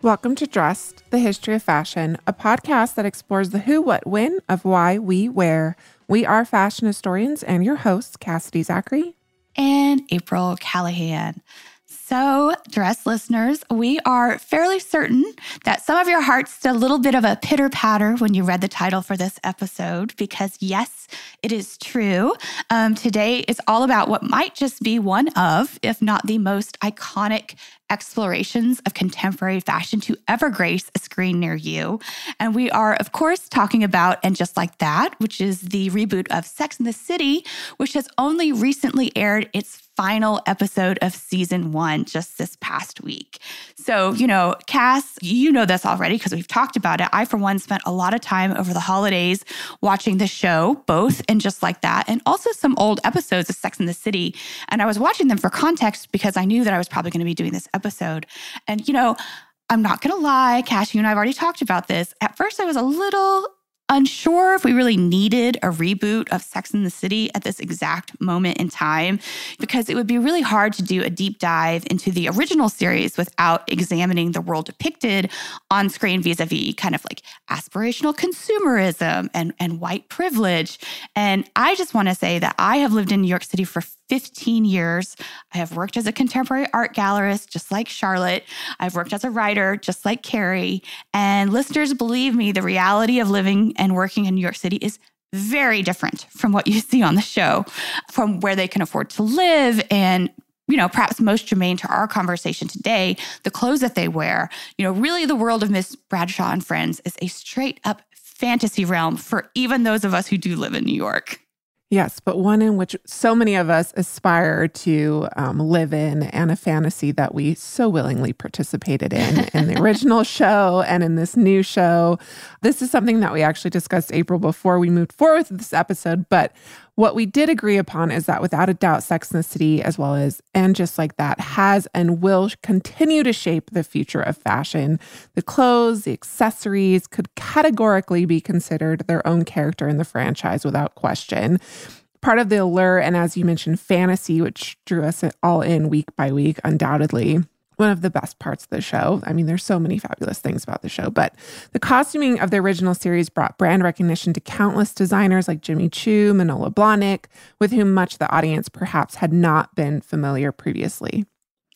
Welcome to Dressed, the History of Fashion, a podcast that explores the who, what, when of why we wear. We are fashion historians and your hosts, Cassidy Zachary and April Callahan. So, dress listeners, we are fairly certain that some of your hearts did a little bit of a pitter patter when you read the title for this episode, because yes, it is true. Um, today is all about what might just be one of, if not the most iconic explorations of contemporary fashion to ever grace a screen near you. And we are, of course, talking about And Just Like That, which is the reboot of Sex and the City, which has only recently aired its final episode of season one just this past week. So, you know, Cass, you know this already because we've talked about it. I, for one, spent a lot of time over the holidays watching the show, both and just like that, and also some old episodes of Sex and the City. And I was watching them for context because I knew that I was probably going to be doing this. And, you know, I'm not going to lie, Cass, you and I have already talked about this. At first, I was a little unsure if we really needed a reboot of Sex and the City at this exact moment in time, because it would be really hard to do a deep dive into the original series without examining the world depicted on screen vis a vis kind of like aspirational consumerism and, and white privilege. And I just want to say that I have lived in New York City for 15 years. I have worked as a contemporary art gallerist, just like Charlotte. I've worked as a writer, just like Carrie. And listeners, believe me, the reality of living and working in New York City is very different from what you see on the show, from where they can afford to live and you know, perhaps most germane to our conversation today, the clothes that they wear. You know, really the world of Miss Bradshaw and Friends is a straight up fantasy realm for even those of us who do live in New York. Yes, but one in which so many of us aspire to um, live in, and a fantasy that we so willingly participated in in the original show and in this new show. This is something that we actually discussed April before we moved forward with this episode, but what we did agree upon is that without a doubt, Sex and the City, as well as And Just Like That, has and will continue to shape the future of fashion. The clothes, the accessories could categorically be considered their own character in the franchise without question. Part of the allure, and as you mentioned, fantasy, which drew us all in week by week, undoubtedly one of the best parts of the show. I mean, there's so many fabulous things about the show, but the costuming of the original series brought brand recognition to countless designers like Jimmy Choo, Manolo Blahnik, with whom much the audience perhaps had not been familiar previously.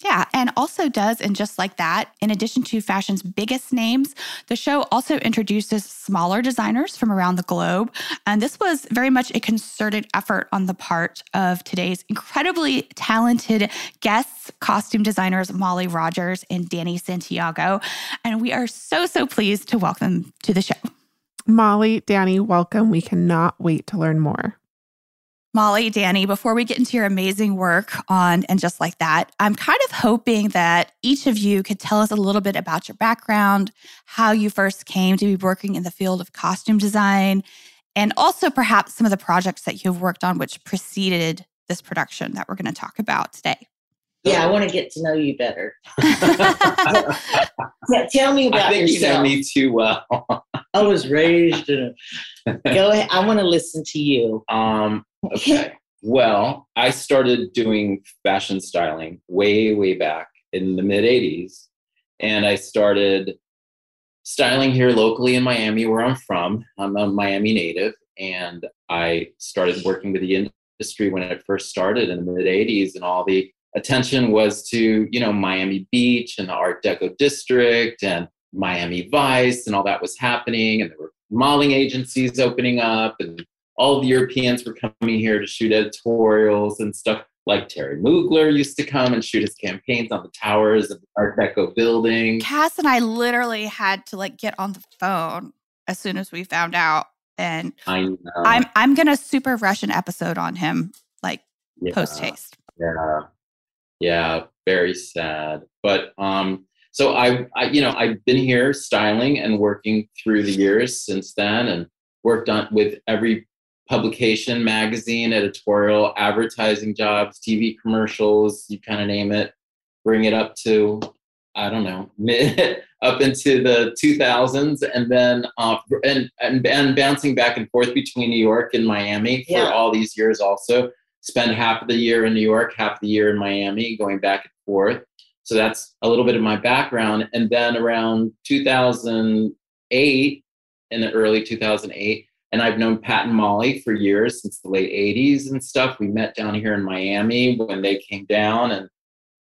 Yeah, and also does, and just like that, in addition to fashion's biggest names, the show also introduces smaller designers from around the globe. And this was very much a concerted effort on the part of today's incredibly talented guests, costume designers Molly Rogers and Danny Santiago. And we are so, so pleased to welcome to the show. Molly, Danny, welcome. We cannot wait to learn more. Molly, Danny, before we get into your amazing work on and just like that, I'm kind of hoping that each of you could tell us a little bit about your background, how you first came to be working in the field of costume design, and also perhaps some of the projects that you've worked on which preceded this production that we're going to talk about today. Yeah, I want to get to know you better. tell me about I think yourself. you know me too well. I was raised in a. Go ahead. I want to listen to you. Um, okay. Well, I started doing fashion styling way, way back in the mid 80s. And I started styling here locally in Miami, where I'm from. I'm a Miami native. And I started working with the industry when it first started in the mid 80s. And all the attention was to, you know, Miami Beach and the Art Deco district and Miami Vice and all that was happening. And there were modeling agencies opening up and all the Europeans were coming here to shoot editorials and stuff. Like Thierry Mugler used to come and shoot his campaigns on the towers of the Art Deco building. Cass and I literally had to like get on the phone as soon as we found out. And I know. I'm I'm gonna super rush an episode on him like Yeah. post haste. Yeah. Yeah, very sad. But um so I, I, you know, I've been here styling and working through the years since then, and worked on with every publication, magazine, editorial, advertising jobs, TV commercials, you kind of name it. Bring it up to, I don't know, mid up into the 2000s, and then uh, and, and and bouncing back and forth between New York and Miami for Yeah. all these years. Also, spend half of the year in New York, half the year in Miami, going back and forth. So that's a little bit of my background. And then around 2008, in the early 2008, and I've known Pat and Molly for years since the late 80s and stuff. We met down here in Miami when they came down and it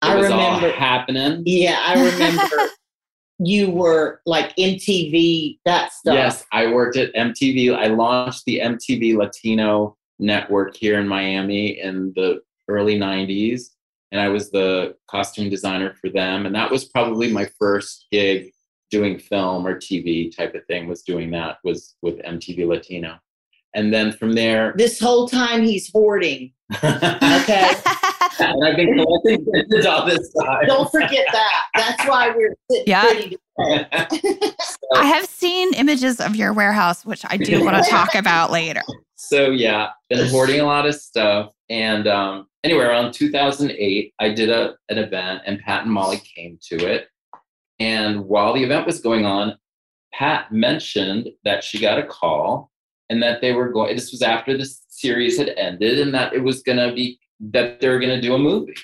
I was remember. all happening. Yeah, I remember you were like MTV, that stuff. Yes, I worked at MTV. I launched the MTV Latino network here in Miami in the early 90s. And I was the costume designer for them. And that was probably my first gig doing film or TV type of thing, was doing that, was with MTV Latino. And then from there, This whole time he's hoarding. Okay. and Okay. I've been collecting vintage all this time. Don't forget that. That's why we're sitting Yeah. pretty today. I have seen images of your warehouse, which I do want to talk about later. so yeah, been hoarding a lot of stuff. And um, anyway, around 2008, I did a, an event, and Pat and Molly came to it. And while the event was going on, Pat mentioned that she got a call and that they were going. This was after the series had ended, and that it was going to be that they were going to do a movie.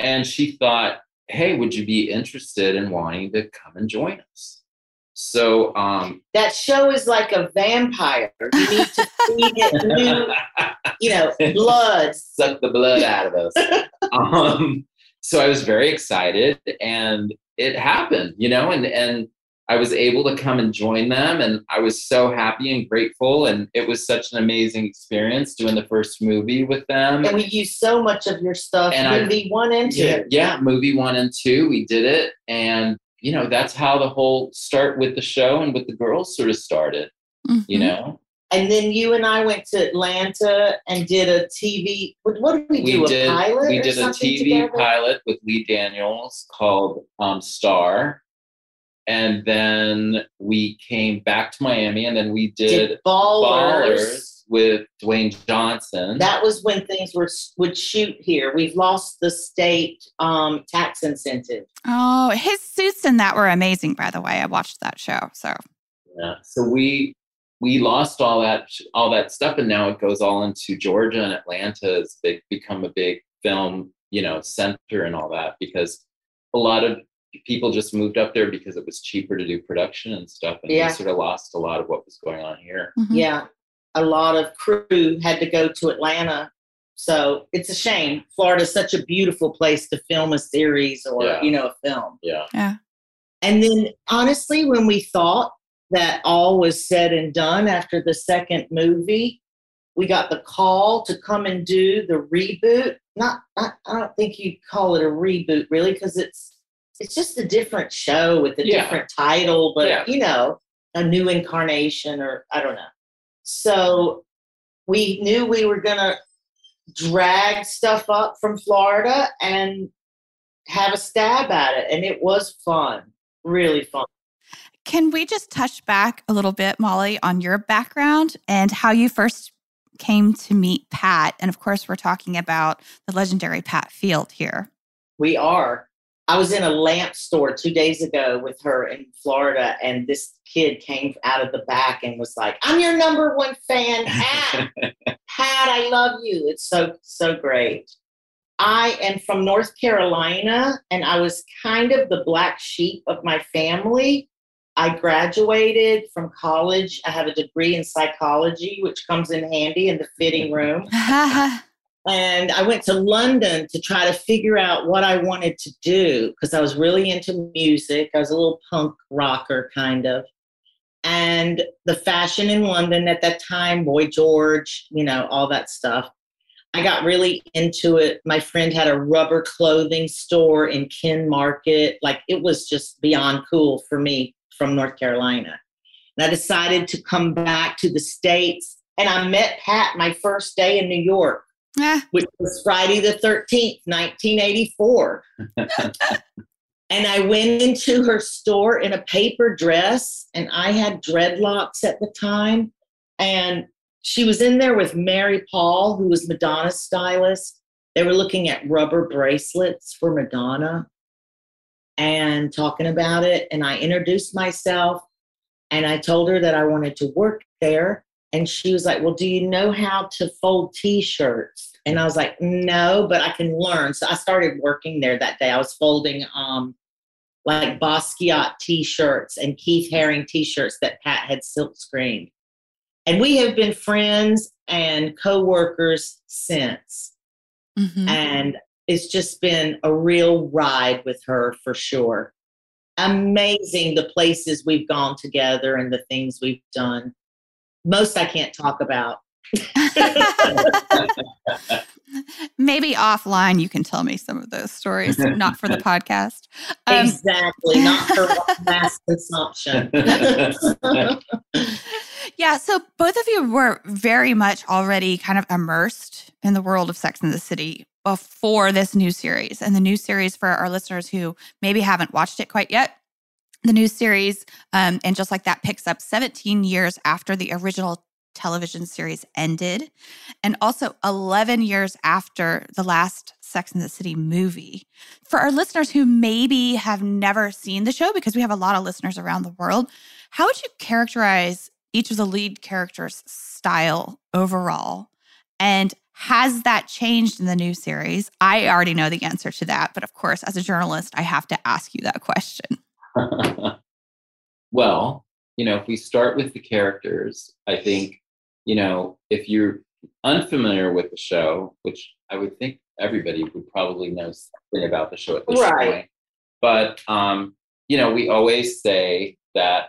And she thought, "Hey, would you be interested in wanting to come and join us?" So um, That show is like a vampire. You need to feed it new, you know, blood. suck the blood out of us. um, so I was very excited, and it happened, you know, and and I was able to come and join them, and I was so happy and grateful, and it was such an amazing experience doing the first movie with them. And we used so much of your stuff, And I- movie one and two. yeah, yeah, movie one and two, we did it, and you know that's how the whole start with the show and with the girls sort of started. You Mhm. know, And then you and I went to Atlanta and did a TV. What, what did we do? we a did pilot? we or did a TV together? pilot with Lee Daniels called um, Star, and then we came back to Miami, and then we did, Did ballers. Ballers with Dwayne Johnson. That was when things were would shoot here. We've lost the state um, tax incentive. Oh, his suits in that were amazing, by the way. I watched that show. So Yeah. So we we lost all that all that stuff, and now it goes all into Georgia and Atlanta has big, become a big film, you know, center and all that because a lot of people just moved up there because it was cheaper to do production and stuff, and Yeah. we sort of lost a lot of what was going on here. mhm. Yeah, a lot of crew had to go to Atlanta. So it's a shame. Florida's such a beautiful place to film a series or Yeah. you know a film. yeah Yeah. And then honestly, when we thought that all was said and done after the second movie, we got the call to come and do the reboot. Not, not I don't think you'd call it a reboot really, because it's it's just a different show with a Yeah. different title, but Yeah. you know, a new incarnation or I don't know. So we knew we were gonna drag stuff up from Florida and have a stab at it. And it was fun, really fun. Can we just touch back a little bit, Molly, on your background and how you first came to meet Pat? And of course, we're talking about the legendary Pat Field here. We are. I was in a lamp store two days ago with her in Florida, and this kid came out of the back and was like, I'm your number one fan, Pat. Pat, I love you. It's so, so great. I am from North Carolina, and I was kind of the black sheep of my family. I graduated from college. I have a degree in psychology, which comes in handy in the fitting room and I went to London to try to figure out what I wanted to do because I was really into music. I was a little punk rocker kind of. And the fashion in London at that time, Boy George, you know, all that stuff. I got really into it. My friend had a rubber clothing store in Ken Market. Like it was just beyond cool for me from North Carolina. And I decided to come back to the States. And I met Pat my first day in New York Eh, which was Friday the 13th, 1984. And I went into her store in a paper dress, and I had dreadlocks at the time. And she was in there with Maripol, who was Madonna's stylist. They were looking at rubber bracelets for Madonna and talking about it. And I introduced myself and I told her that I wanted to work there. And she was like, Well, do you know how to fold t shirts? And I was like, No, but I can learn. So I started working there that day. I was folding um, like Basquiat t shirts and Keith Haring t shirts that Pat had silk screened. And we have been friends and co workers since. Mhm. And it's just been a real ride with her for sure. Amazing the places we've gone together and the things we've done. Most I can't talk about. Maybe offline you can tell me some of those stories, not for the podcast. Um, exactly, not for mass consumption. yeah, so both of you were very much already kind of immersed in the world of Sex and the City before this new series. And the new series for our listeners who maybe haven't watched it quite yet, the new series, um, and just like that, picks up 17 years after the original television series ended, and also 11 years after the last Sex and the City movie. For our listeners who maybe have never seen the show, because we have a lot of listeners around the world, how would you characterize each of the lead characters' style overall? And has that changed in the new series? I already know the answer to that, but of course, as a journalist, I have to ask you that question. well, you know, if we start with the characters, I think, you know, if you're unfamiliar with the show, which I would think everybody would probably know something about the show at this Right. point. But um, you know, we always say that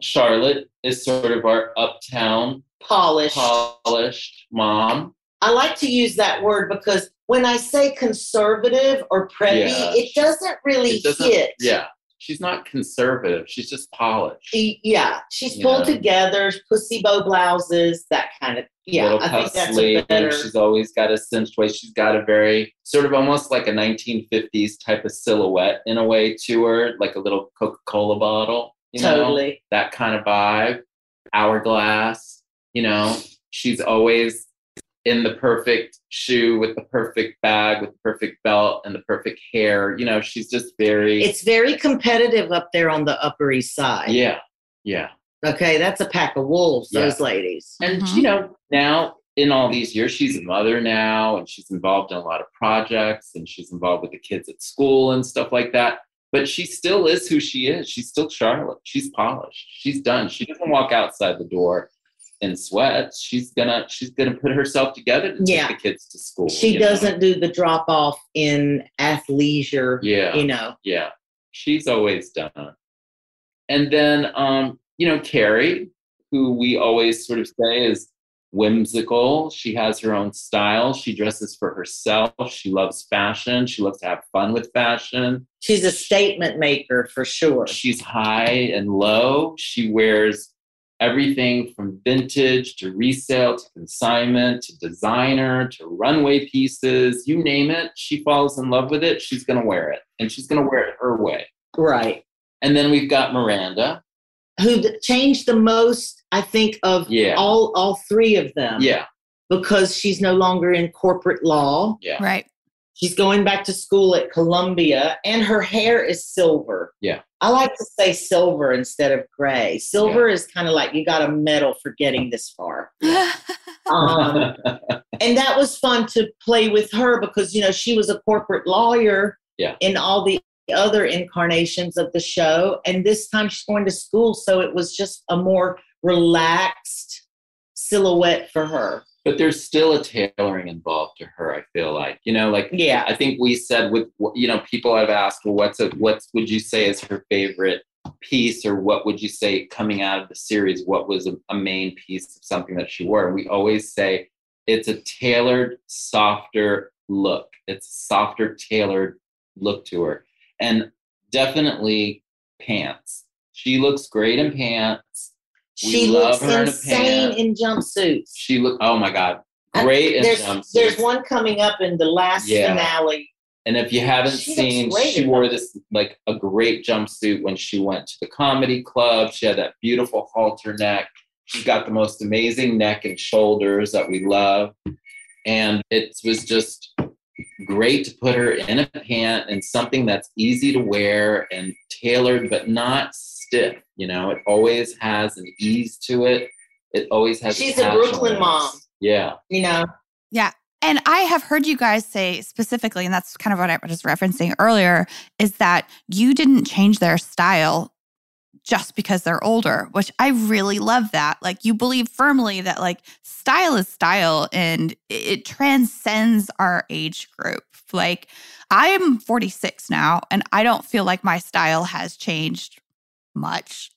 Charlotte is sort of our uptown, Polished. polished mom. I like to use that word because when I say conservative or preppy, Yeah. it doesn't really It doesn't- hit. Yeah. She's not conservative. She's just polished. She, yeah, she's You pulled know. together, pussy bow blouses, that kind of. Yeah, little I think puff that's sleeve. better. She's always got a cinched waist. She's got a very sort of almost like a 1950s type of silhouette in a way to her, like a little Coca Cola bottle. You know, totally. that kind of vibe. Hourglass. You know, she's always in the perfect shoe with the perfect bag with the perfect belt and the perfect hair. You know, she's just very. It's very competitive up there on the Upper East Side. yeah, yeah. Okay, that's a pack of wolves, Yeah. those ladies. And Mhm. you know, now in all these years, she's a mother now, and she's involved in a lot of projects, and she's involved with the kids at school and stuff like that. But she still is who she is. She's still Charlotte. She's polished. She's done. She doesn't walk outside the door in sweats. She's gonna she's gonna put herself together to Yeah. take the kids to school. She doesn't do the drop off in athleisure, Yeah. you know. Yeah, she's always done. it. And then, um, you know, Carrie, who we always sort of say is whimsical. She has her own style. She dresses for herself. She loves fashion. She loves to have fun with fashion. She's a statement maker for sure. She's high and low. She wears everything from vintage to resale to consignment to designer to runway pieces. You name it, she falls in love with it. She's going to wear it and she's going to wear it her way. Right. And then we've got Miranda. Who changed the most, I think, of Yeah. all all three of them. Yeah, Because she's no longer in corporate law. yeah, Right. She's going back to school at Columbia, and her hair is silver. Yeah. I like to say silver instead of gray. Silver is kind of like you got a medal for getting this far. Um, and that was fun to play with her because you know she was a corporate lawyer Yeah. in all the other incarnations of the show and this time she's going to school so it was just a more relaxed silhouette for her but there's still a tailoring involved to her. I feel like you know, like yeah I think we said with you know people have asked, well, what's a what would you say is her favorite piece, or what would you say coming out of the series? What was a, a main piece of something that she wore? And we always say it's a tailored, softer look. It's a softer, tailored look to her, and definitely pants. She looks great in pants. We she love looks in insane pant. in jumpsuits She look. Oh my god, great in there's, jumpsuits. there's one coming up in the last Yeah. finale And if you haven't She seen, she wore this like a great jumpsuit when she went to the comedy club. She had that beautiful halter neck. She's got the most amazing neck and shoulders that we love. And it was just great to put her in a pant and something that's easy to wear and tailored, but not stiff. You know, it always has an ease to it. It always has. She's a Brooklyn mom. Yeah. You know, Yeah. And I have heard you guys say specifically, and that's kind of what I was referencing earlier, is that you didn't change their style just because they're older, which I really love that. Like you believe firmly that like style is style and it transcends our age group. Like I'm 46 now and I don't feel like my style has changed much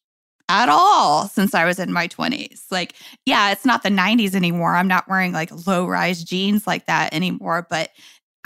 at all since I was in my 20s. Like yeah, it's not the 90s anymore. I'm not wearing like low rise jeans like that anymore, but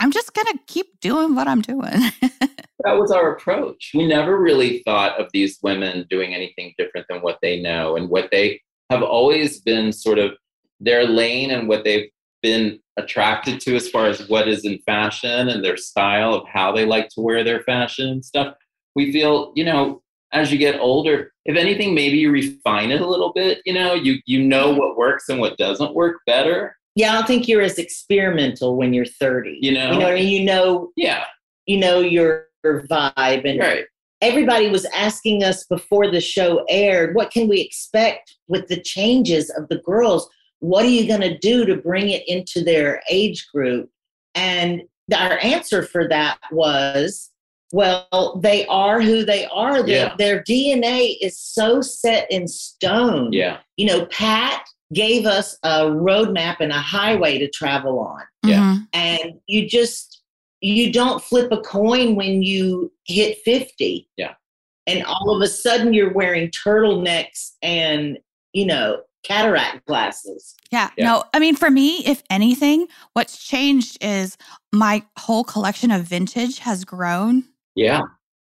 I'm just going to keep doing what I'm doing. that was our approach. We never really thought of these women doing anything different than what they know and what they have always been sort of their lane and what they've been attracted to as far as what is in fashion and their style of how they like to wear their fashion stuff. We feel, you know, as you get older, if anything, maybe you refine it a little bit. You know, you you know what works and what doesn't work better. yeah, I don't think you're as experimental when you're 30. You know? you know I mean. You know, Yeah, you know your, your vibe, and right. everybody was asking us before the show aired, what can we expect with the changes of the girls? What are you going to do to bring it into their age group? And our answer for that was, well, they are who they are. Their, Yeah. their DNA is so set in stone. Yeah, You know, Pat gave us a roadmap and a highway to travel on Yeah. Mhm. and you just you don't flip a coin when you hit 50 Yeah. and all of a sudden you're wearing turtlenecks and you know cataract glasses Yeah. Yeah. No, I mean, for me, if anything, what's changed is my whole collection of vintage has grown yeah,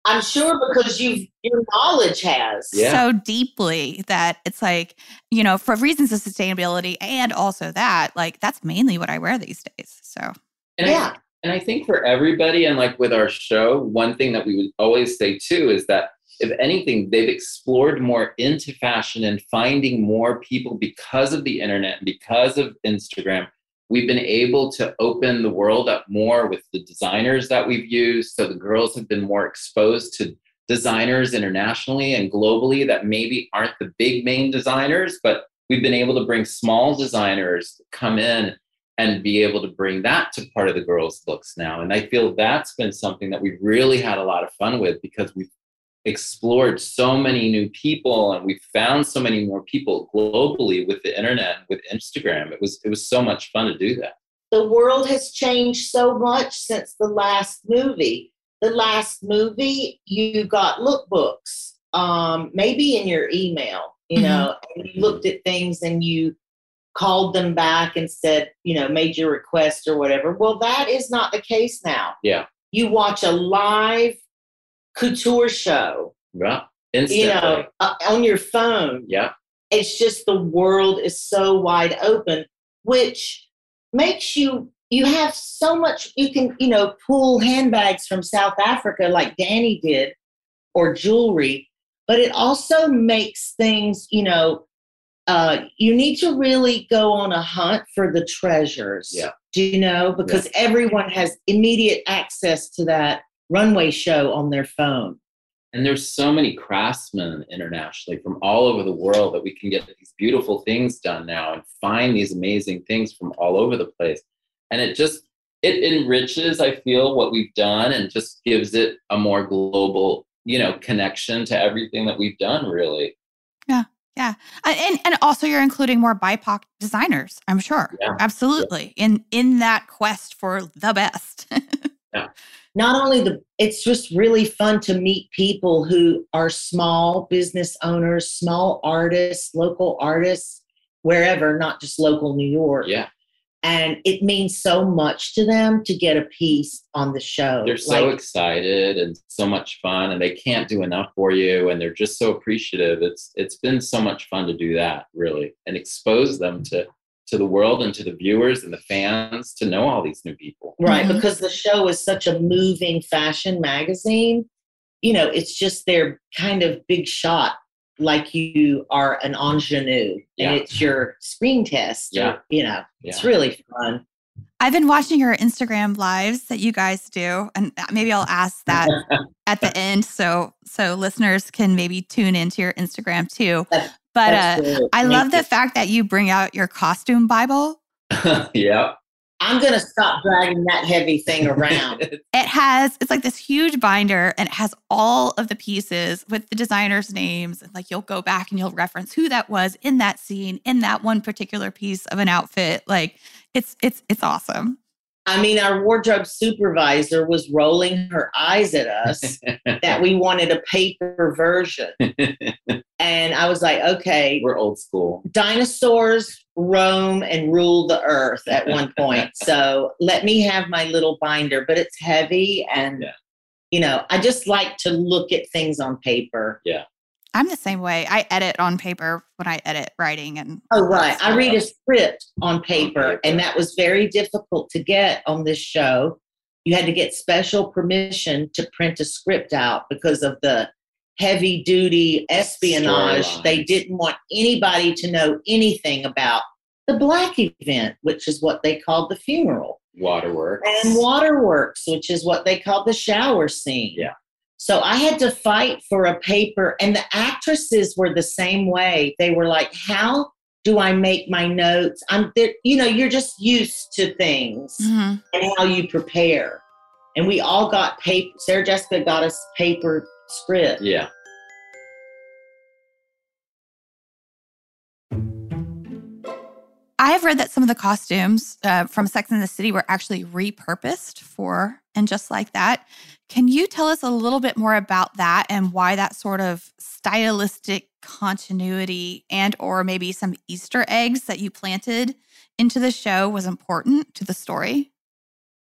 i'm sure because you've your knowledge has Yeah. so deeply that it's like, you know, for reasons of sustainability and also that, like, that's mainly what I wear these days. So, And I- yeah And I think for everybody, and like with our show, one thing that we would always say too is that if anything, they've explored more into fashion and finding more people because of the internet, and because of Instagram. We've been able to open the world up more with the designers that we've used. So the girls have been more exposed to designers internationally and globally that maybe aren't the big main designers, but we've been able to bring small designers to come in and be able to bring that to part of the girls' looks now. And I feel that's been something that we've really had a lot of fun with because we've explored so many new people and we've found so many more people globally with the internet with Instagram. It was it was so much fun to do that. the world has changed so much since the last movie the last movie you got lookbooks um, maybe in your email you know and you looked at things and you called them back and said you know made your request or whatever well that is not the case now Yeah. you watch a live couture show Yeah. Instantly. you know uh, on your phone yeah. it's just the world is so wide open which makes you you have so much you can you know pull handbags from south africa like danny did or jewelry but it also makes things you know uh, you need to really go on a hunt for the treasures Yeah. do you know because everyone has immediate access to that runway show on their phone And there's so many craftsmen internationally from all over the world that we can get these beautiful things done now and find these amazing things from all over the place. And it just it enriches, I feel, what we've done and just gives it a more global, you know, connection to everything that we've done, really. yeah. Yeah. Uh, and, and also, you're including more BIPOC designers, I'm sure. Yeah. Absolutely. In, in that quest for the best. not only the it's just really fun to meet people who are small business owners small artists local artists wherever not just local new york Yeah. and it means so much to them to get a piece on the show They're so Like, excited and so much fun and they can't do enough for you and they're just so appreciative. It's it's been so much fun to do that, really, and expose them to to the world and to the viewers and the fans to know all these new people. Right, Mhm. because the show is such a moving fashion magazine. You know, it's just their kind of big shot, like you are an ingenue, Yeah. and it's your screen test. or, Yeah. you know, it's really fun. I've been watching your Instagram lives that you guys do, and maybe I'll ask that at the end, so so listeners can maybe tune into your Instagram too. That's- But uh. I Thank love you. the fact that you bring out your costume Bible. yeah. I'm gonna stop dragging that heavy thing around. It has it's like this huge binder, and it has all of the pieces with the designers' names, and like you'll go back and you'll reference who that was in that scene in that one particular piece of an outfit. Like it's it's it's awesome. I mean, our wardrobe supervisor was rolling her eyes at us that we wanted a paper version. And I was like, okay, We're old school. dinosaurs roam and rule the earth at one point. so let me have my little binder, but it's heavy. And, Yeah. you know, I just like to look at things on paper. I'm the same way. I edit on paper when I edit writing and Oh, right. I read a script on paper, paper. and that was very difficult to get on this show. You had to get special permission to print a script out because of the heavy duty espionage. Storylines. They didn't want anybody to know anything about the black event, which is what they called the funeral, Waterworks. and waterworks, which is what they called the shower scene. Yeah. So I had to fight for a paper, and the actresses were the same way. They were like, "How do I make my notes?" I'm, there- you know, you're just used to things Mhm. and how you prepare. And we all got paper. Sarah Jessica got us paper script. Yeah. I have read that some of the costumes uh, from Sex and the City were actually repurposed for and just like that. Can you tell us a little bit more about that and why that sort of stylistic continuity and or maybe some Easter eggs that you planted into the show was important to the story?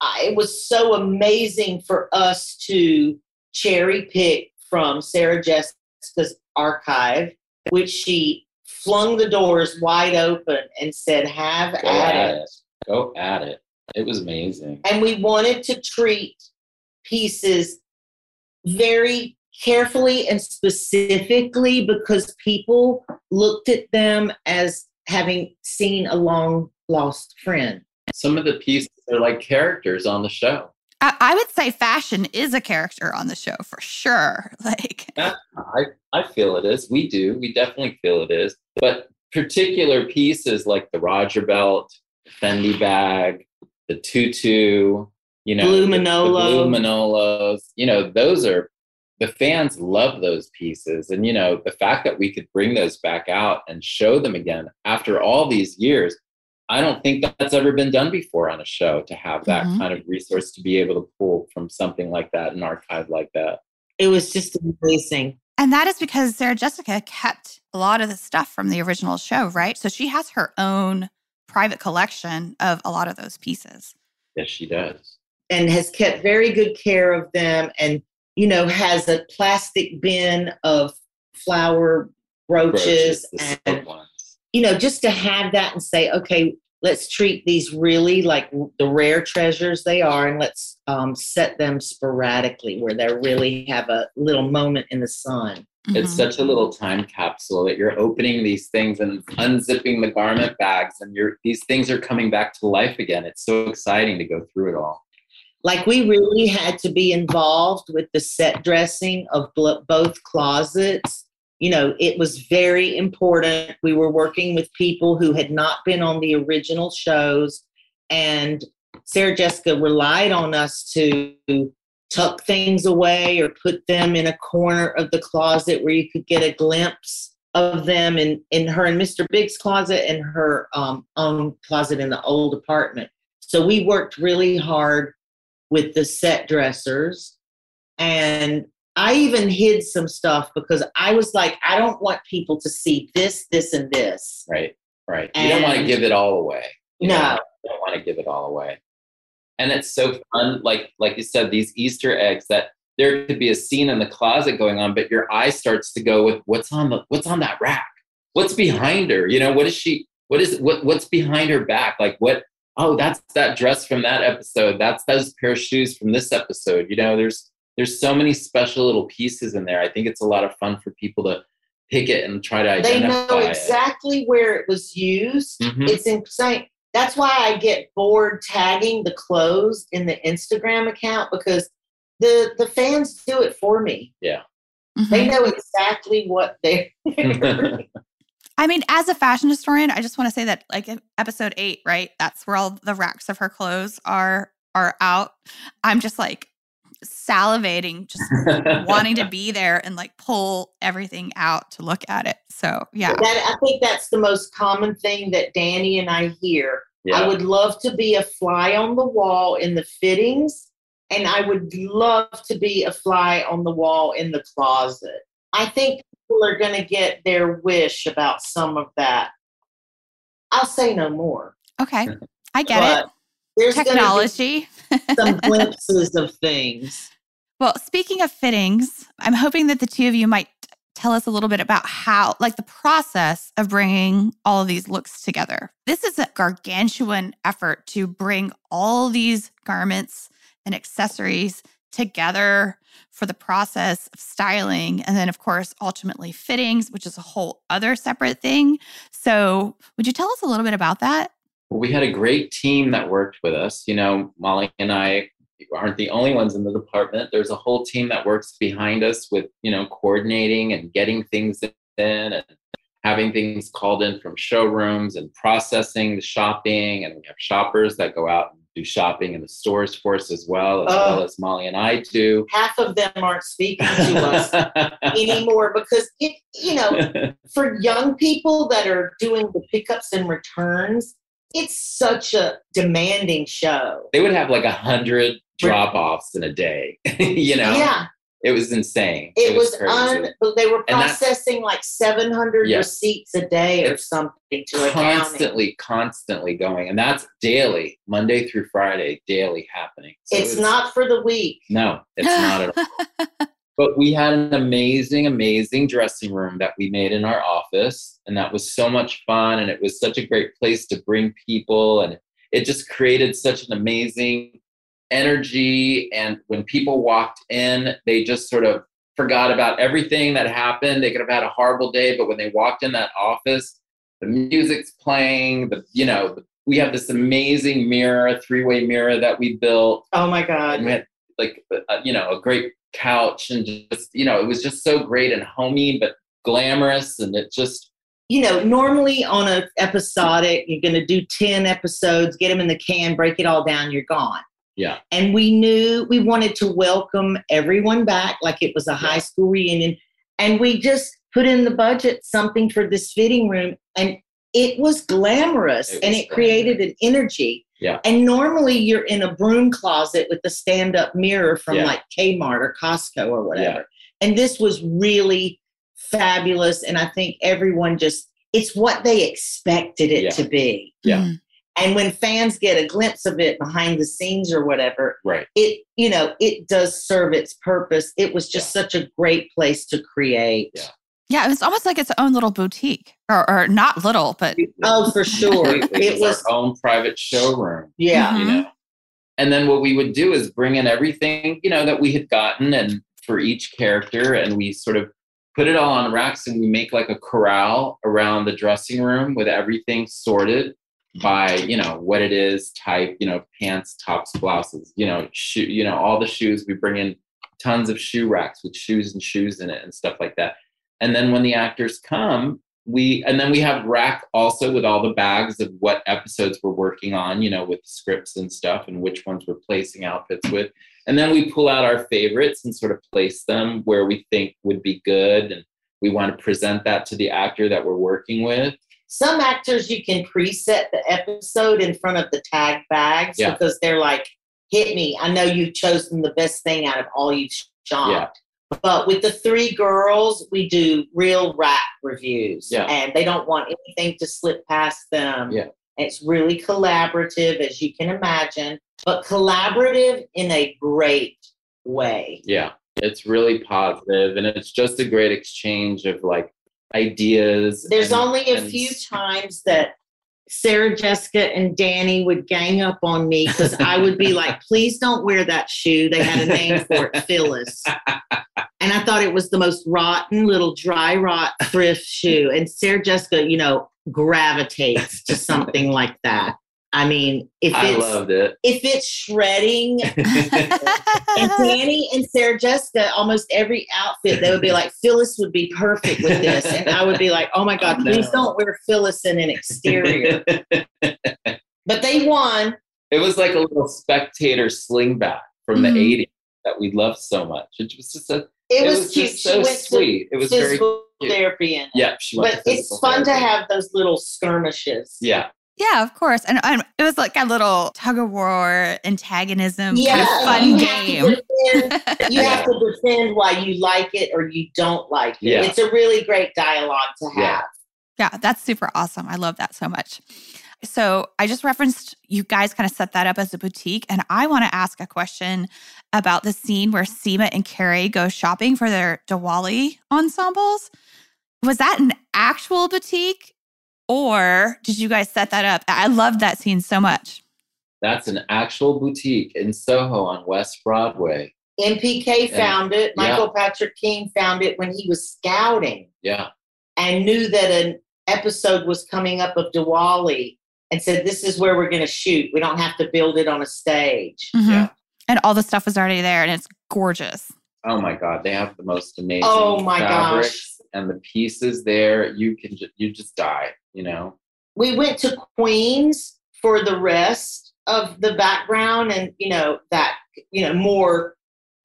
I- it was so amazing for us to cherry pick from Sarah Jessica's archive, which she flung the doors wide open and said, Have Go at at it. it. Go at it. It was amazing. And we wanted to treat pieces very carefully and specifically because people looked at them as having seen a long lost friend. Some of the pieces are like characters on the show. I, I would say fashion is a character on the show for sure. Like, I, I feel it is. We do. We definitely feel it is. But particular pieces like the Roger belt, Fendi bag, the tutu, you know, Blue the- the blue Manolos, you know, those are the fans love those pieces. And, you know, the fact that we could bring those back out and show them again after all these years, I don't think that's ever been done before on a show to have that Mhm. kind of resource to be able to pull from something like that, an archive like that. It was just amazing. And that is because Sarah Jessica kept a lot of the stuff from the original show, right? So she has her own private collection of a lot of those pieces. Yes, she does. and has kept very good care of them and you know has a plastic bin of flower brooches, the and you know just to have that and say okay let's treat these really like the rare treasures they are and let's um, set them sporadically where they really have a little moment in the sun It's Mhm. such a little time capsule that you're opening these things and unzipping the garment bags, and you're these things are coming back to life again. It's so exciting to go through it all. like we really had to be involved with the set dressing of bl- both closets you know it was very important we were working with people who had not been on the original shows and sarah jessica relied on us to tuck things away or put them in a corner of the closet where you could get a glimpse of them in, in her and mr big's closet and her um, own closet in the old apartment so we worked really hard with the set dressers. And I even hid some stuff because I was like, I don't want people to see this, this, and this. Right, right. You don't want to give it all away. You No. know? You don't want to give it all away. And it's so fun, like like you said, these Easter eggs that there could be a scene in the closet going on, but your eye starts to go with what's on the what's on that rack? What's behind her? You know, what is she what is what what's behind her back? Like what? Oh, that's that dress from that episode. That's those pair of shoes from this episode. You know, there's there's so many special little pieces in there. I think it's a lot of fun for people to pick it and try to identify. They identify know it. exactly where it was used. Mhm. It's insane. That's why I get bored tagging the clothes in the Instagram account because the the fans do it for me. Mhm. They know exactly what they're. I mean, as a fashion historian, I just want to say that like in episode eight, right? That's where all the racks of her clothes are are out. I'm just like salivating, just wanting to be there and like pull everything out to look at it. So yeah. That I think that's the most common thing that Danny and I hear. yeah. I would love to be a fly on the wall in the fittings, and I would love to be a fly on the wall in the closet. I think people are going to get their wish about some of that. I'll say no more. Okay. I get But it. There's Technology. some glimpses of things. Well, speaking of fittings, I'm hoping that the two of you might tell us a little bit about how, like, the process of bringing all of these looks together. This is a gargantuan effort to bring all these garments and accessories together for the process of styling. And then, of course, ultimately fittings, which is a whole other separate thing. So, would you tell us a little bit about that? We had a great team that worked with us. You know, Molly and I aren't the only ones in the department. There's a whole team that works behind us with, you know, coordinating and getting things in and having things called in from showrooms and processing the shopping. And we have shoppers that go out and do shopping in the stores for us as well, as Oh. well as Molly and I do. Half of them aren't speaking to us anymore because it, you know, for young people that are doing the pickups and returns, it's such a demanding show. they would have like a hundred drop offs in a day. you know, Yeah, it was insane. it, was, crazy. un. They were processing like seven hundred Yeah. receipts a day or It's something to accounting. constantly, constantly going, and that's daily, Monday through Friday, daily happening. So It's not for the weak. No, it's not at all. But we had an amazing, amazing dressing room that we made in our office, and that was so much fun, and it was such a great place to bring people, and it just created such an amazing energy. And when people walked in, they just sort of forgot about everything that happened. They could have had a horrible day, but when they walked in that office, the music's playing. The you know we have this amazing mirror, three-way mirror that we built Oh my and god! we had like uh, you know a great couch and just you know it was just so great and homey but glamorous and it just You know, normally on a episodic, you're going to do ten episodes, get them in the can, break it all down, you're gone. Yeah. And we knew we wanted to welcome everyone back like it was a high school reunion. And we just put in the budget something for this fitting room. And it was glamorous It and was it created an energy. Yeah. And normally you're in a broom closet with the stand up mirror from Yeah. like Kmart or Costco or whatever. Yeah. And this was really fabulous. And I think everyone just, it's what they expected it Yeah. to be. Yeah. Mhm. And when fans get a glimpse of it behind the scenes or whatever, right it you know it does serve its purpose it was just such a great place to create Yeah. Yeah, it was almost like its own little boutique, or, or not little, but oh for sure Completely. it was our own private showroom yeah you Mhm. know and then what we would do is bring in everything you know that we had gotten and for each character and we sort of put it all on racks and we make like a corral around the dressing room with everything sorted by you know what it is type you know pants tops blouses you know shoe you know all the shoes we bring in tons of shoe racks with shoes and shoes in it and stuff like that and then when the actors come we and then we have rack also with all the bags of what episodes we're working on you know with scripts and stuff and which ones we're placing outfits with. And then we pull out our favorites and sort of place them where we think would be good. And we want to present that to the actor that we're working with. Some actors you can preset the episode in front of the tag bags Yeah. because they're like hit me. I know you've chosen the best thing out of all you've shot. Yeah. But with the three girls we do real rap reviews Yeah. and they don't want anything to slip past them Yeah. it's really collaborative as you can imagine but collaborative in a great way Yeah, it's really positive, and it's just a great exchange of like ideas. There's and- only a and few times that Sarah Jessica and Danny would gang up on me because I would be like, please don't wear that shoe. They had a name for it, Phyllis. And I thought it was the most rotten little dry rot thrift shoe. And Sarah Jessica, you know, gravitates to something like that. I mean, if I it's loved it. if it's shredding and Danny and Sarah Jessica, almost every outfit, they would be like, Phyllis would be perfect with this. And I would be like, oh my God, please No. don't wear Phyllis in an exterior. But they won. It was like a little spectator slingback from Mhm. the 80s that we loved so much. It was just a, It, it was, was cute. just she so went sweet. It was very physical cute. therapy in it. yeah. She went But to it's physical fun to have those little skirmishes. Yeah. Yeah, of course. And, and it was like a little tug of war antagonism Yeah, kind you of fun have to game. defend- you have to defend why you like it or you don't like it. Yeah. It's a really great dialogue to have. Yeah. Yeah, that's super awesome. I love that so much. So I just referenced you guys kind of set that up as a boutique, and I want to ask a question about the scene where Seema and Carrie go shopping for their Diwali ensembles. Was that an actual boutique, or did you guys set that up? I loved that scene so much. That's an actual boutique in Soho on West Broadway. MPK Yeah. found it. Yeah. Michael Patrick King found it when he was scouting Yeah. and knew that an episode was coming up of Diwali and said, This is where we're going to shoot. We don't have to build it on a stage. Mhm. Yeah. And all the stuff was already there, and it's gorgeous. Oh my God. They have the most amazing Oh my fabrics and the pieces there. You can ju- you just die, you know? We went to Queens for the rest of the background and, you know, that, you know, more.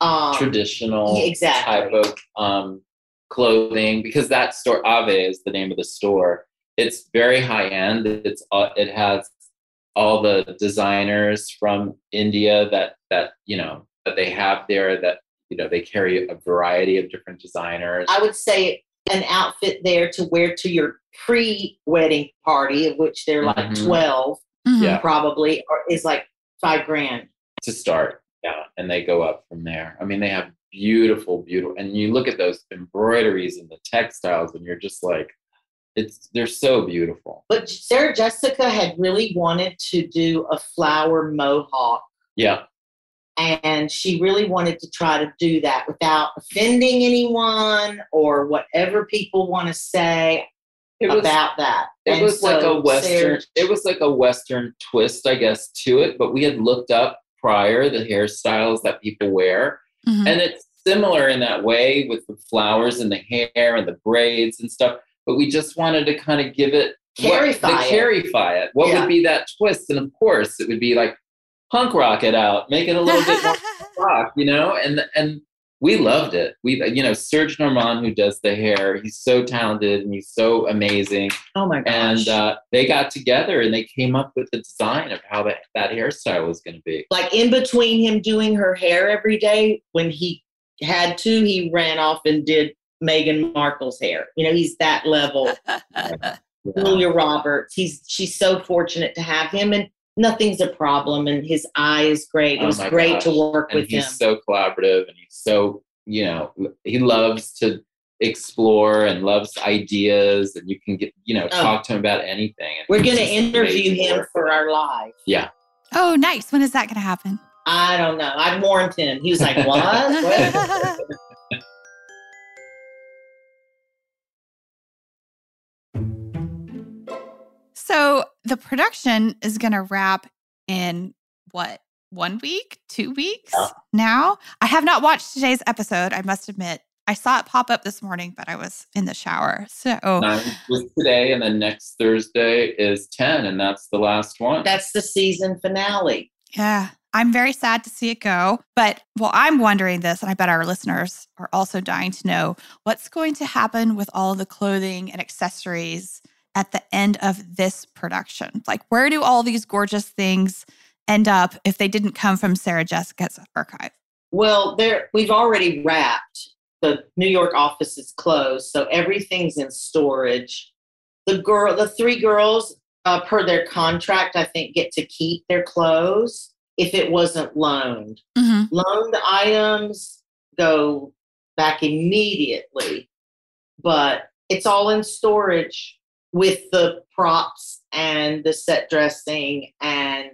Um, Traditional yeah, exactly. type of um, clothing because that store Ave is the name of the store. It's very high end. It's uh, it has all the designers from India that that you know that they have there that you know they carry a variety of different designers. I would say an outfit there to wear to your pre-wedding party, of which there are like Mhm. 12 Mhm. Probably, or is like five grand. to start. Yeah. And they go up from there. I mean, they have beautiful, beautiful, and you look at those embroideries and the textiles, and you're just like, it's they're so beautiful. But Sarah Jessica had really wanted to do a flower mohawk, Yeah. and she really wanted to try to do that without offending anyone or whatever people want to say It was about that. it And was like a western Sarah- it was like a western twist, I guess, to it. But we had looked up prior the hairstyles that people wear. Mhm. And it's similar in that way with the flowers and the hair and the braids and stuff. But we just wanted to kind of give it what- Carify the it. carify it. What Yeah. would be that twist? And of course, it would be like punk rock it out, make it a little bit more rock, you know. And and we loved it. We you know Serge Normant who does the hair. He's so talented and he's so amazing. oh my gosh. And uh, they got together and they came up with the design of how that that hairstyle was going to be. like in between him doing her hair every day, when he had to, he ran off and did Meghan Markle's hair. You know, he's that level. Julia Roberts. He's she's so fortunate to have him, and nothing's a problem. And his eye is great. It Oh was my great gosh. to work and with he's him. so collaborative and he's so you know he loves to explore and loves ideas and you can get you know Oh. talk to him about anything And We're going to interview him work for our live. Yeah. Oh, nice. When is that going to happen? I don't know. I warned him. He was like, "What?" So the production is going to wrap in what, one week, two weeks Yeah. now? I have not watched today's episode, I must admit. I saw it pop up this morning, but I was in the shower. So, Nine was today and then next thursday is 10 and that's the last one That's the season finale. yeah, I'm very sad to see it go. But well, I'm wondering this, and I bet our listeners are also dying to know what's going to happen with all the clothing and accessories at the end of this production. Like, where do all these gorgeous things end up if they didn't come from Sarah Jessica's archive? Well, there we've already wrapped. The New York office is closed, so everything's in storage. The girl, the three girls, uh, per their contract, I think get to keep their clothes if it wasn't loaned. hmm Loaned items go back immediately, but it's all in storage with the props and the set dressing and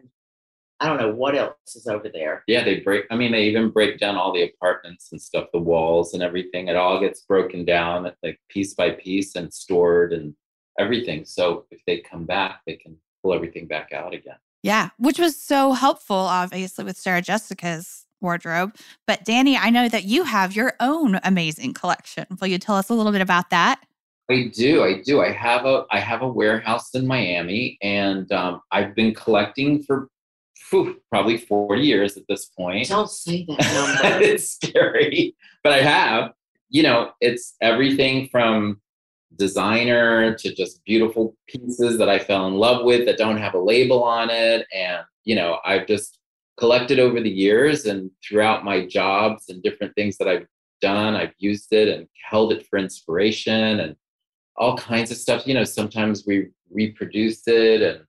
I don't know what else is over there. Yeah, they break. I mean, they even break down all the apartments and stuff, the walls and everything. It all gets broken down like piece by piece and stored and everything. So if they come back, they can pull everything back out again. Yeah, which was so helpful, obviously, with Sarah Jessica's wardrobe. But Danny, I know that you have your own amazing collection. Will you tell us a little bit about that? I do. I do. I have a I have a warehouse in Miami, and um, I've been collecting for whew, probably forty years at this point. Don't say that number. it's scary, but I have. You know, it's everything from designer to just beautiful pieces that I fell in love with that don't have a label on it, and you know, I've just collected over the years and throughout my jobs and different things that I've done, I've used it and held it for inspiration and all kinds of stuff. You know, sometimes we reproduce it and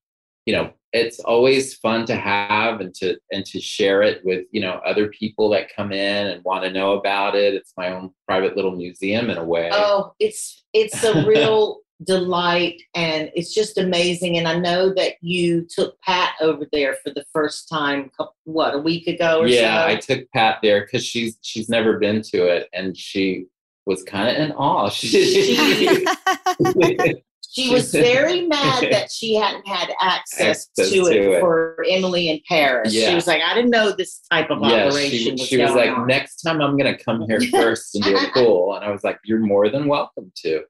you know, it's always fun to have and to and to share it with, you know, other people that come in and want to know about it. It's my own private little museum in a way. Oh, it's it's a real delight and it's just amazing and i know that you took pat over there for the first time what a week ago or yeah so i took pat there because she's she's never been to it and she was kind of in awe she, she was very mad that she hadn't had access, Access to, it, to it. for emily in paris she was like i didn't know this type of yeah, operation she, was she was going like, on. next time I'm going to come here first and do a pool. And I was like, you're more than welcome to.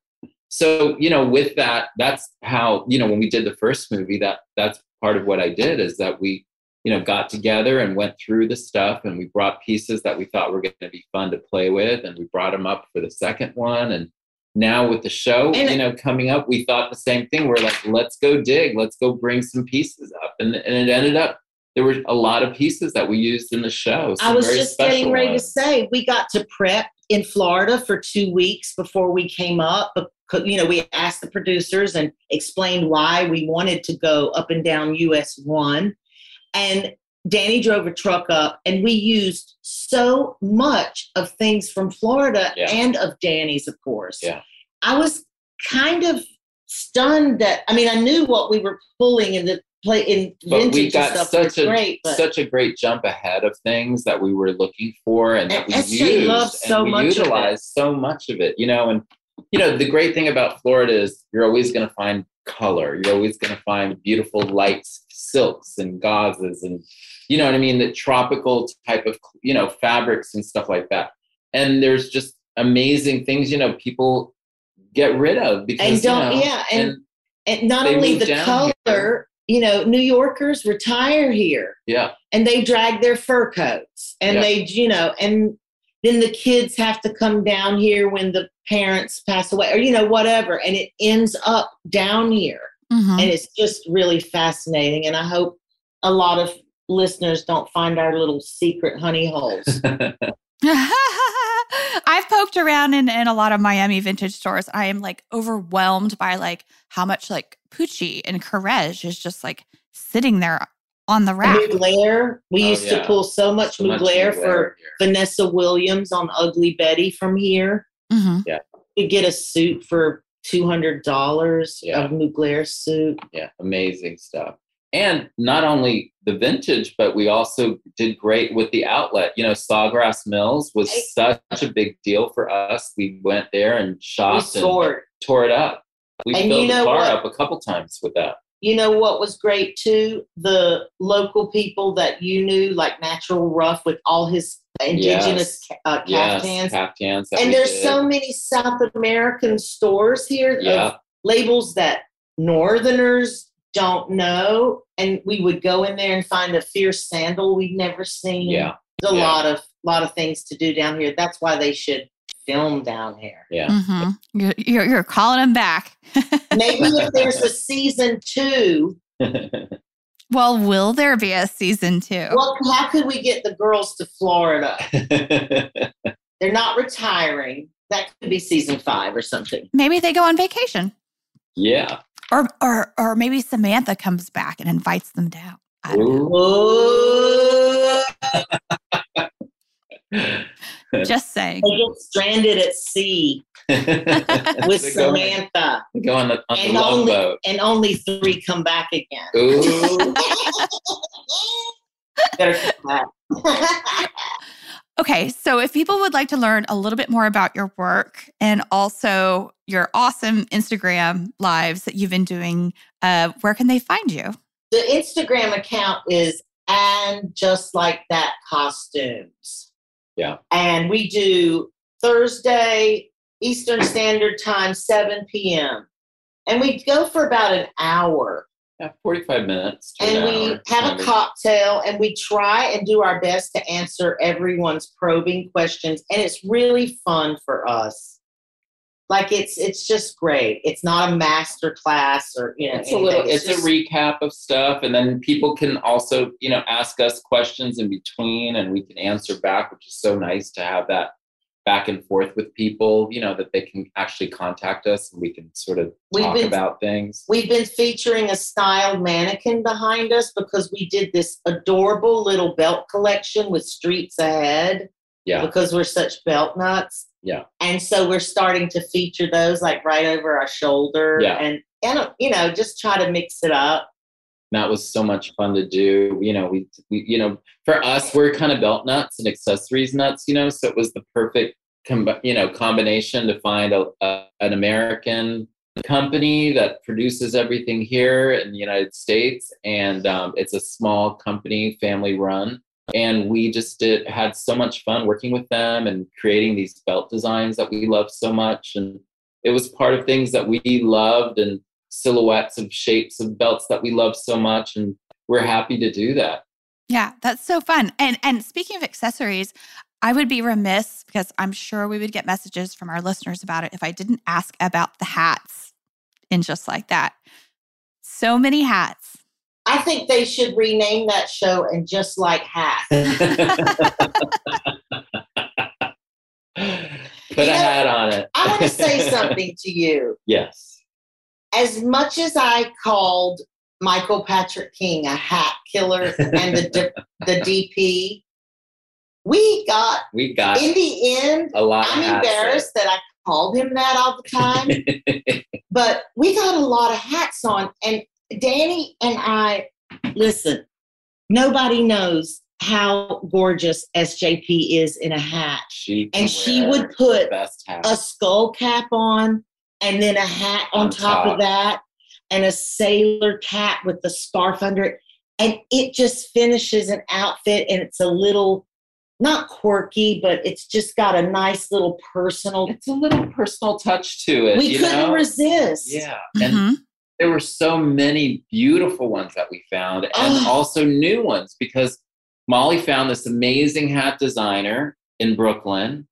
So, you know, with that, that's how, you know, when we did the first movie, that that's part of what I did is that we, you know, got together and went through the stuff and we brought pieces that we thought were going to be fun to play with and we brought them up for the second one. And now with the show, And- you know, coming up, we thought the same thing. We're like, let's go dig, let's go bring some pieces up. And, and it ended up there were a lot of pieces that we used in the show. I was just getting ready ones. to say we got to prep in Florida for two weeks before we came up. Because, you know, we asked the producers and explained why we wanted to go up and down US one. And Danny drove a truck up, and we used so much of things from Florida Yeah. and of Danny's, of course. Yeah. I was kind of stunned that I mean I knew what we were pulling in the play in But we got stuff such a great, such a great jump ahead of things that we were looking for and, that we SJ used loves so and we much of it. utilized so much of it. You know, and you know the great thing about Florida is you're always going to find color. You're always going to find beautiful lights, silks and gauzes and you know what I mean. The tropical type of you know fabrics and stuff like that. And there's just amazing things you know people get rid of because and don't you know, yeah and, and and not only the color you know new yorkers retire here yeah and they drag their fur coats and Yeah. they you know and then the kids have to come down here when the parents pass away or you know whatever and it ends up down here Mhm. and it's just really fascinating and i hope a lot of listeners don't find our little secret honey holes I've poked around in, in a lot of Miami vintage stores. I am like overwhelmed by like how much like Pucci and Courrèges is just like sitting there on the rack. mugler we Oh, used to pull so much So much mugler Mugler for here. vanessa williams on ugly betty from here Mhm. you get a suit for two hundred dollars Yeah. of Mugler suit. Yeah, amazing stuff. And not only the vintage, but we also did great with the outlet. You know, Sawgrass Mills was such a big deal for us. We went there and We shopped and tore it up. We And filled you the know car what? up a couple times with that. You know what was great too? The local people that you knew, like Natural Rough, with all his indigenous Yes. uh, caftans. Yes, caftans. and there's did. so many South American stores here Yeah. of labels that Northerners don't know. And we would go in there and find a fierce sandal we'd never seen. Yeah, There's a yeah. lot of lot of things to do down here. That's why they should film down here. yeah. Mhm. You're, you're, you're calling them back. Maybe if there's a season two, well, will there be a season two? well, how could we get the girls to Florida? They're not retiring. That could be season five or something. maybe they go on vacation. yeah. Or, or, or maybe Samantha comes back and invites them down. I don't know. Ooh. Just saying. they get stranded at sea. with They Samantha, they Go on the, on the And love only- boat. and only three come back again. Ooh. Better keep that. Okay, so if people would like to learn a little bit more about your work and also your awesome Instagram lives that you've been doing, uh, where can they find you? the Instagram account is and just like that costumes. Yeah. And we do Thursday Eastern Standard Time, 7 p.m. And we go for about an hour. yeah, 45 minutes. And an we hour, have a cocktail and we try and do our best to answer everyone's probing questions. And it's really fun for us. Like it's it's just great. It's not a master class or you know. It's a little. anything. It's, just- a recap of stuff, and then people can also, you know, ask us questions in between, and we can answer back, which is so nice to have that back and forth with people. You know, that they can actually contact us, and we can sort of We've talk been- about things. We've been featuring a styled mannequin behind us because we did this adorable little belt collection with Streets Ahead Yeah, because we're such belt nuts. Yeah. And so we're starting to feature those like right over our shoulder Yeah. and and you know just try to mix it up. that was so much fun to do. You know, we, we, you know, for us, we're kind of belt nuts and accessories nuts. You know, so it was the perfect, com- you know, combination to find a, a an American company that produces everything here in the United States, and um, it's a small company, family run. And we just did had so much fun working with them and creating these belt designs that we love so much. And it was part of things that we loved and silhouettes of shapes of belts that we love so much. And we're happy to do that. Yeah, that's so fun. And and speaking of accessories, I would be remiss because I'm sure we would get messages from our listeners about it if I didn't ask about the hats in just like that. So many hats. I think they should rename that show and just like hat. Put a hat on it. I want to say something to you. Yes. As much as I called Michael Patrick King a hat killer and the the DP, we got We got in the end. a lot I'm hats there. embarrassed that I called him that all the time, but we got a lot of hats on. And Danny and I, listen, nobody knows how gorgeous SJP is in a hat. she And she would put the best hat. a skull cap on and then a hat on, On top, top. of that and a sailor cap with the scarf under it and it just finishes an outfit and it's a little not quirky but it's just got a nice little personal it's a little personal touch to it. we you couldn't know? resist Yeah. And Mhm. There were so many beautiful ones that we found and Oh. also new ones because Molly found this amazing hat designer in Brooklyn.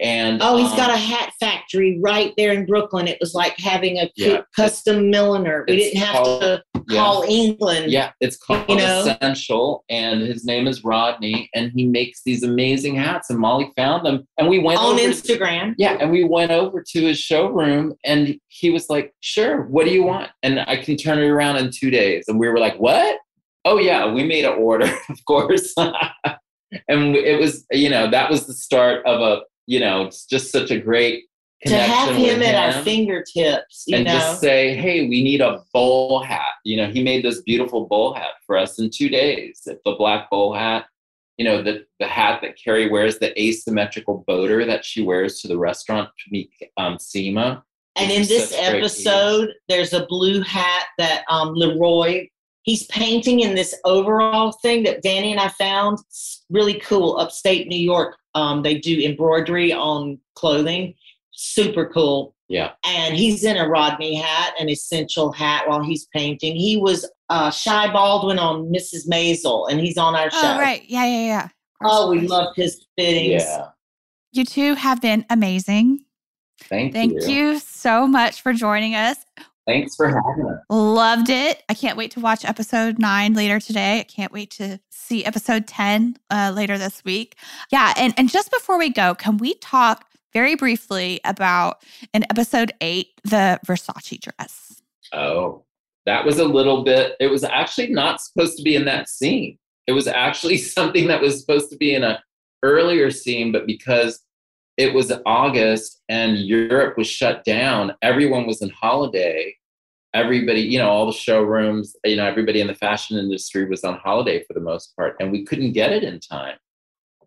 And oh he's um, got a hat factory right there in brooklyn it was like having a Yeah, custom milliner we didn't have to yeah. call england Yeah, it's called You know? Esenshel, and his name is Rodney, and he makes these amazing hats. And Molly found them, and we went on instagram yeah, and we went over to his showroom, and he was like, "Sure, what do you want?" And I can turn it around in two days. And we were like, "What?" Oh yeah, we made an order, of course. and it was, you know, that was the start of a, you know, it's just such a great to have him with at our fingertips you and know just say, hey, we need a bowl hat. You know, he made this beautiful bowl hat for us in two days. The black bowl hat, you know, the, the hat that Carrie wears, the asymmetrical boater that she wears to the restaurant to meet um, Seema. And in this episode, there's a blue hat that um, Leroy, he's painting in this overall thing that Danny and I found. Really cool. Upstate New York, um, they do embroidery on clothing. Super cool. Yeah. And he's in a Rodney hat, an Esenshel hat while he's painting. He was uh, Shy Baldwin on Mrs. Maisel, and he's on our show. Oh, right. Yeah, yeah, yeah. Oh, we course. loved his fittings. Yeah. You two have been amazing. Thank, Thank you. you so much for joining us. Thanks for having us. Loved it. I can't wait to watch episode nine later today. I can't wait to see episode 10 uh, later this week. Yeah. And, and just before we go, can we talk very briefly about in episode eight, the Versace dress? Oh, that was a little bit, it was actually not supposed to be in that scene. It was actually something that was supposed to be in a earlier scene, but because it was August and Europe was shut down. Everyone was in holiday. Everybody, you know, all the showrooms, you know, everybody in the fashion industry was on holiday for the most part, and we couldn't get it in time.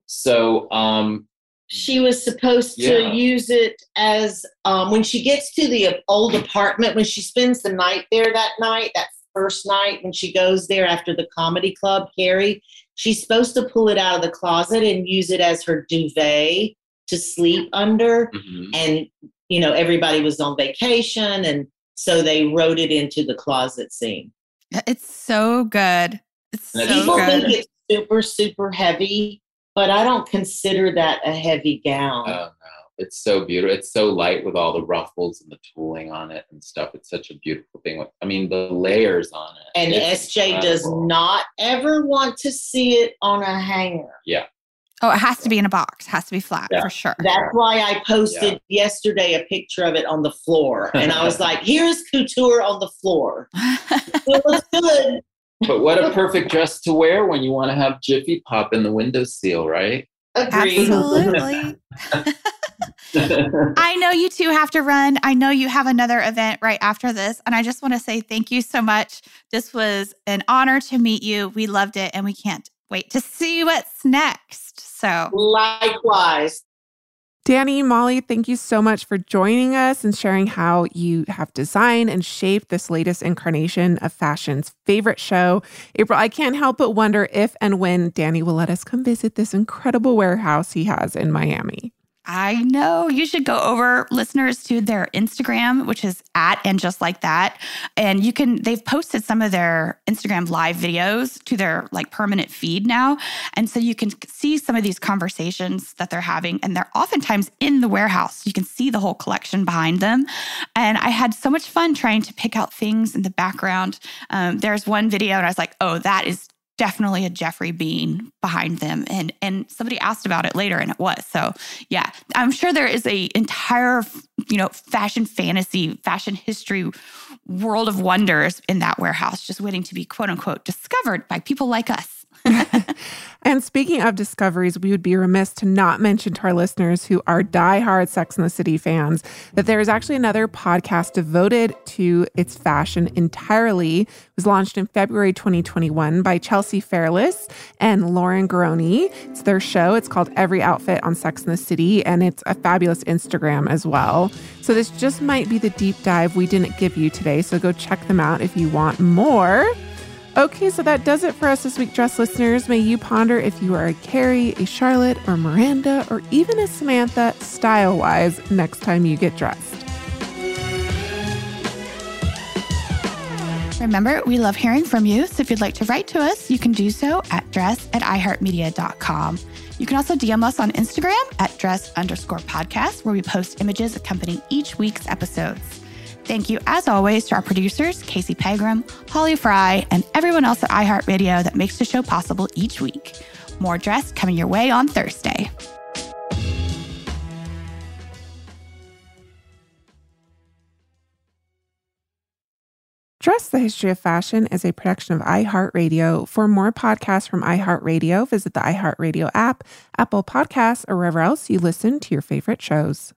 So um, she was supposed Yeah. to use it as um, when she gets to the old apartment when she spends the night there that night that first night when she goes there after the comedy club carrie she's supposed to pull it out of the closet and use it as her duvet to sleep under mhm. and you know everybody was on vacation and so they wrote it into the closet scene It's so good. It's so people good. think it's super super heavy but i don't consider that a heavy gown Oh no, it's so beautiful. It's so light with all the ruffles and the tooling on it and stuff. It's such a beautiful thing. I mean, the layers on it. And It's SJ does not ever want to see it on a hanger. Yeah. Oh, it has to be in a box. It has to be flat Yeah. for sure. That's why I posted yesterday a picture of it on the floor. And I was like, here's couture on the floor. It looks good. But what a perfect dress to wear when you want to have Jiffy Pop in the windowsill, right? Agreed. Absolutely. I know you two have to run. I know you have another event right after this. And I just want to say thank you so much. This was an honor to meet you. We loved it and we can't wait to see what's next. So, Likewise. Danny, Molly, thank you so much for joining us and sharing how you have designed and shaped this latest incarnation of fashion's favorite show. April, I can't help but wonder if and when Danny will let us come visit this incredible warehouse he has in Miami. I know you should go over listeners to their Instagram, which is at and just like that. And you can, they've posted some of their Instagram live videos to their like permanent feed now. And so you can see some of these conversations that they're having. And they're oftentimes in the warehouse. You can see the whole collection behind them. And I had so much fun trying to pick out things in the background. Um, there's one video, and I was like, oh, that is definitely a Geoffrey Beene behind them. And and somebody asked about it later and it was. So yeah, I'm sure there is a entire, you know, fashion fantasy, fashion history world of wonders in that warehouse just waiting to be quote unquote discovered by people like us. And speaking of discoveries, we would be remiss to not mention to our listeners who are diehard Sex and the City fans that there is actually another podcast devoted to its fashion entirely. It was launched in February 2021 by Chelsea Fairless and Lauren Garroni. It's their show. It's called Every Outfit on Sex and the City, and it's a fabulous Instagram as well. So this just might be the deep dive we didn't give you today. So go check them out if you want more. Okay, so that does it for us this week, dress listeners. May you ponder if you are a Carrie, a Charlotte, or Miranda, or even a Samantha style wise next time you get dressed. Remember, we love hearing from you. So if you'd like to write to us, you can do so at dress at iheartmedia.com. You can also DM us on Instagram at dress underscore podcast, where we post images accompanying each week's episodes. Thank you, as always, to our producers, Casey Pegram, Holly Fry, and everyone else at iHeartRadio that makes the show possible each week. More dress coming your way on Thursday. Dressed the History of Fashion is a production of iHeartRadio. For more podcasts from iHeartRadio, visit the iHeartRadio app, Apple Podcasts, or wherever else you listen to your favorite shows.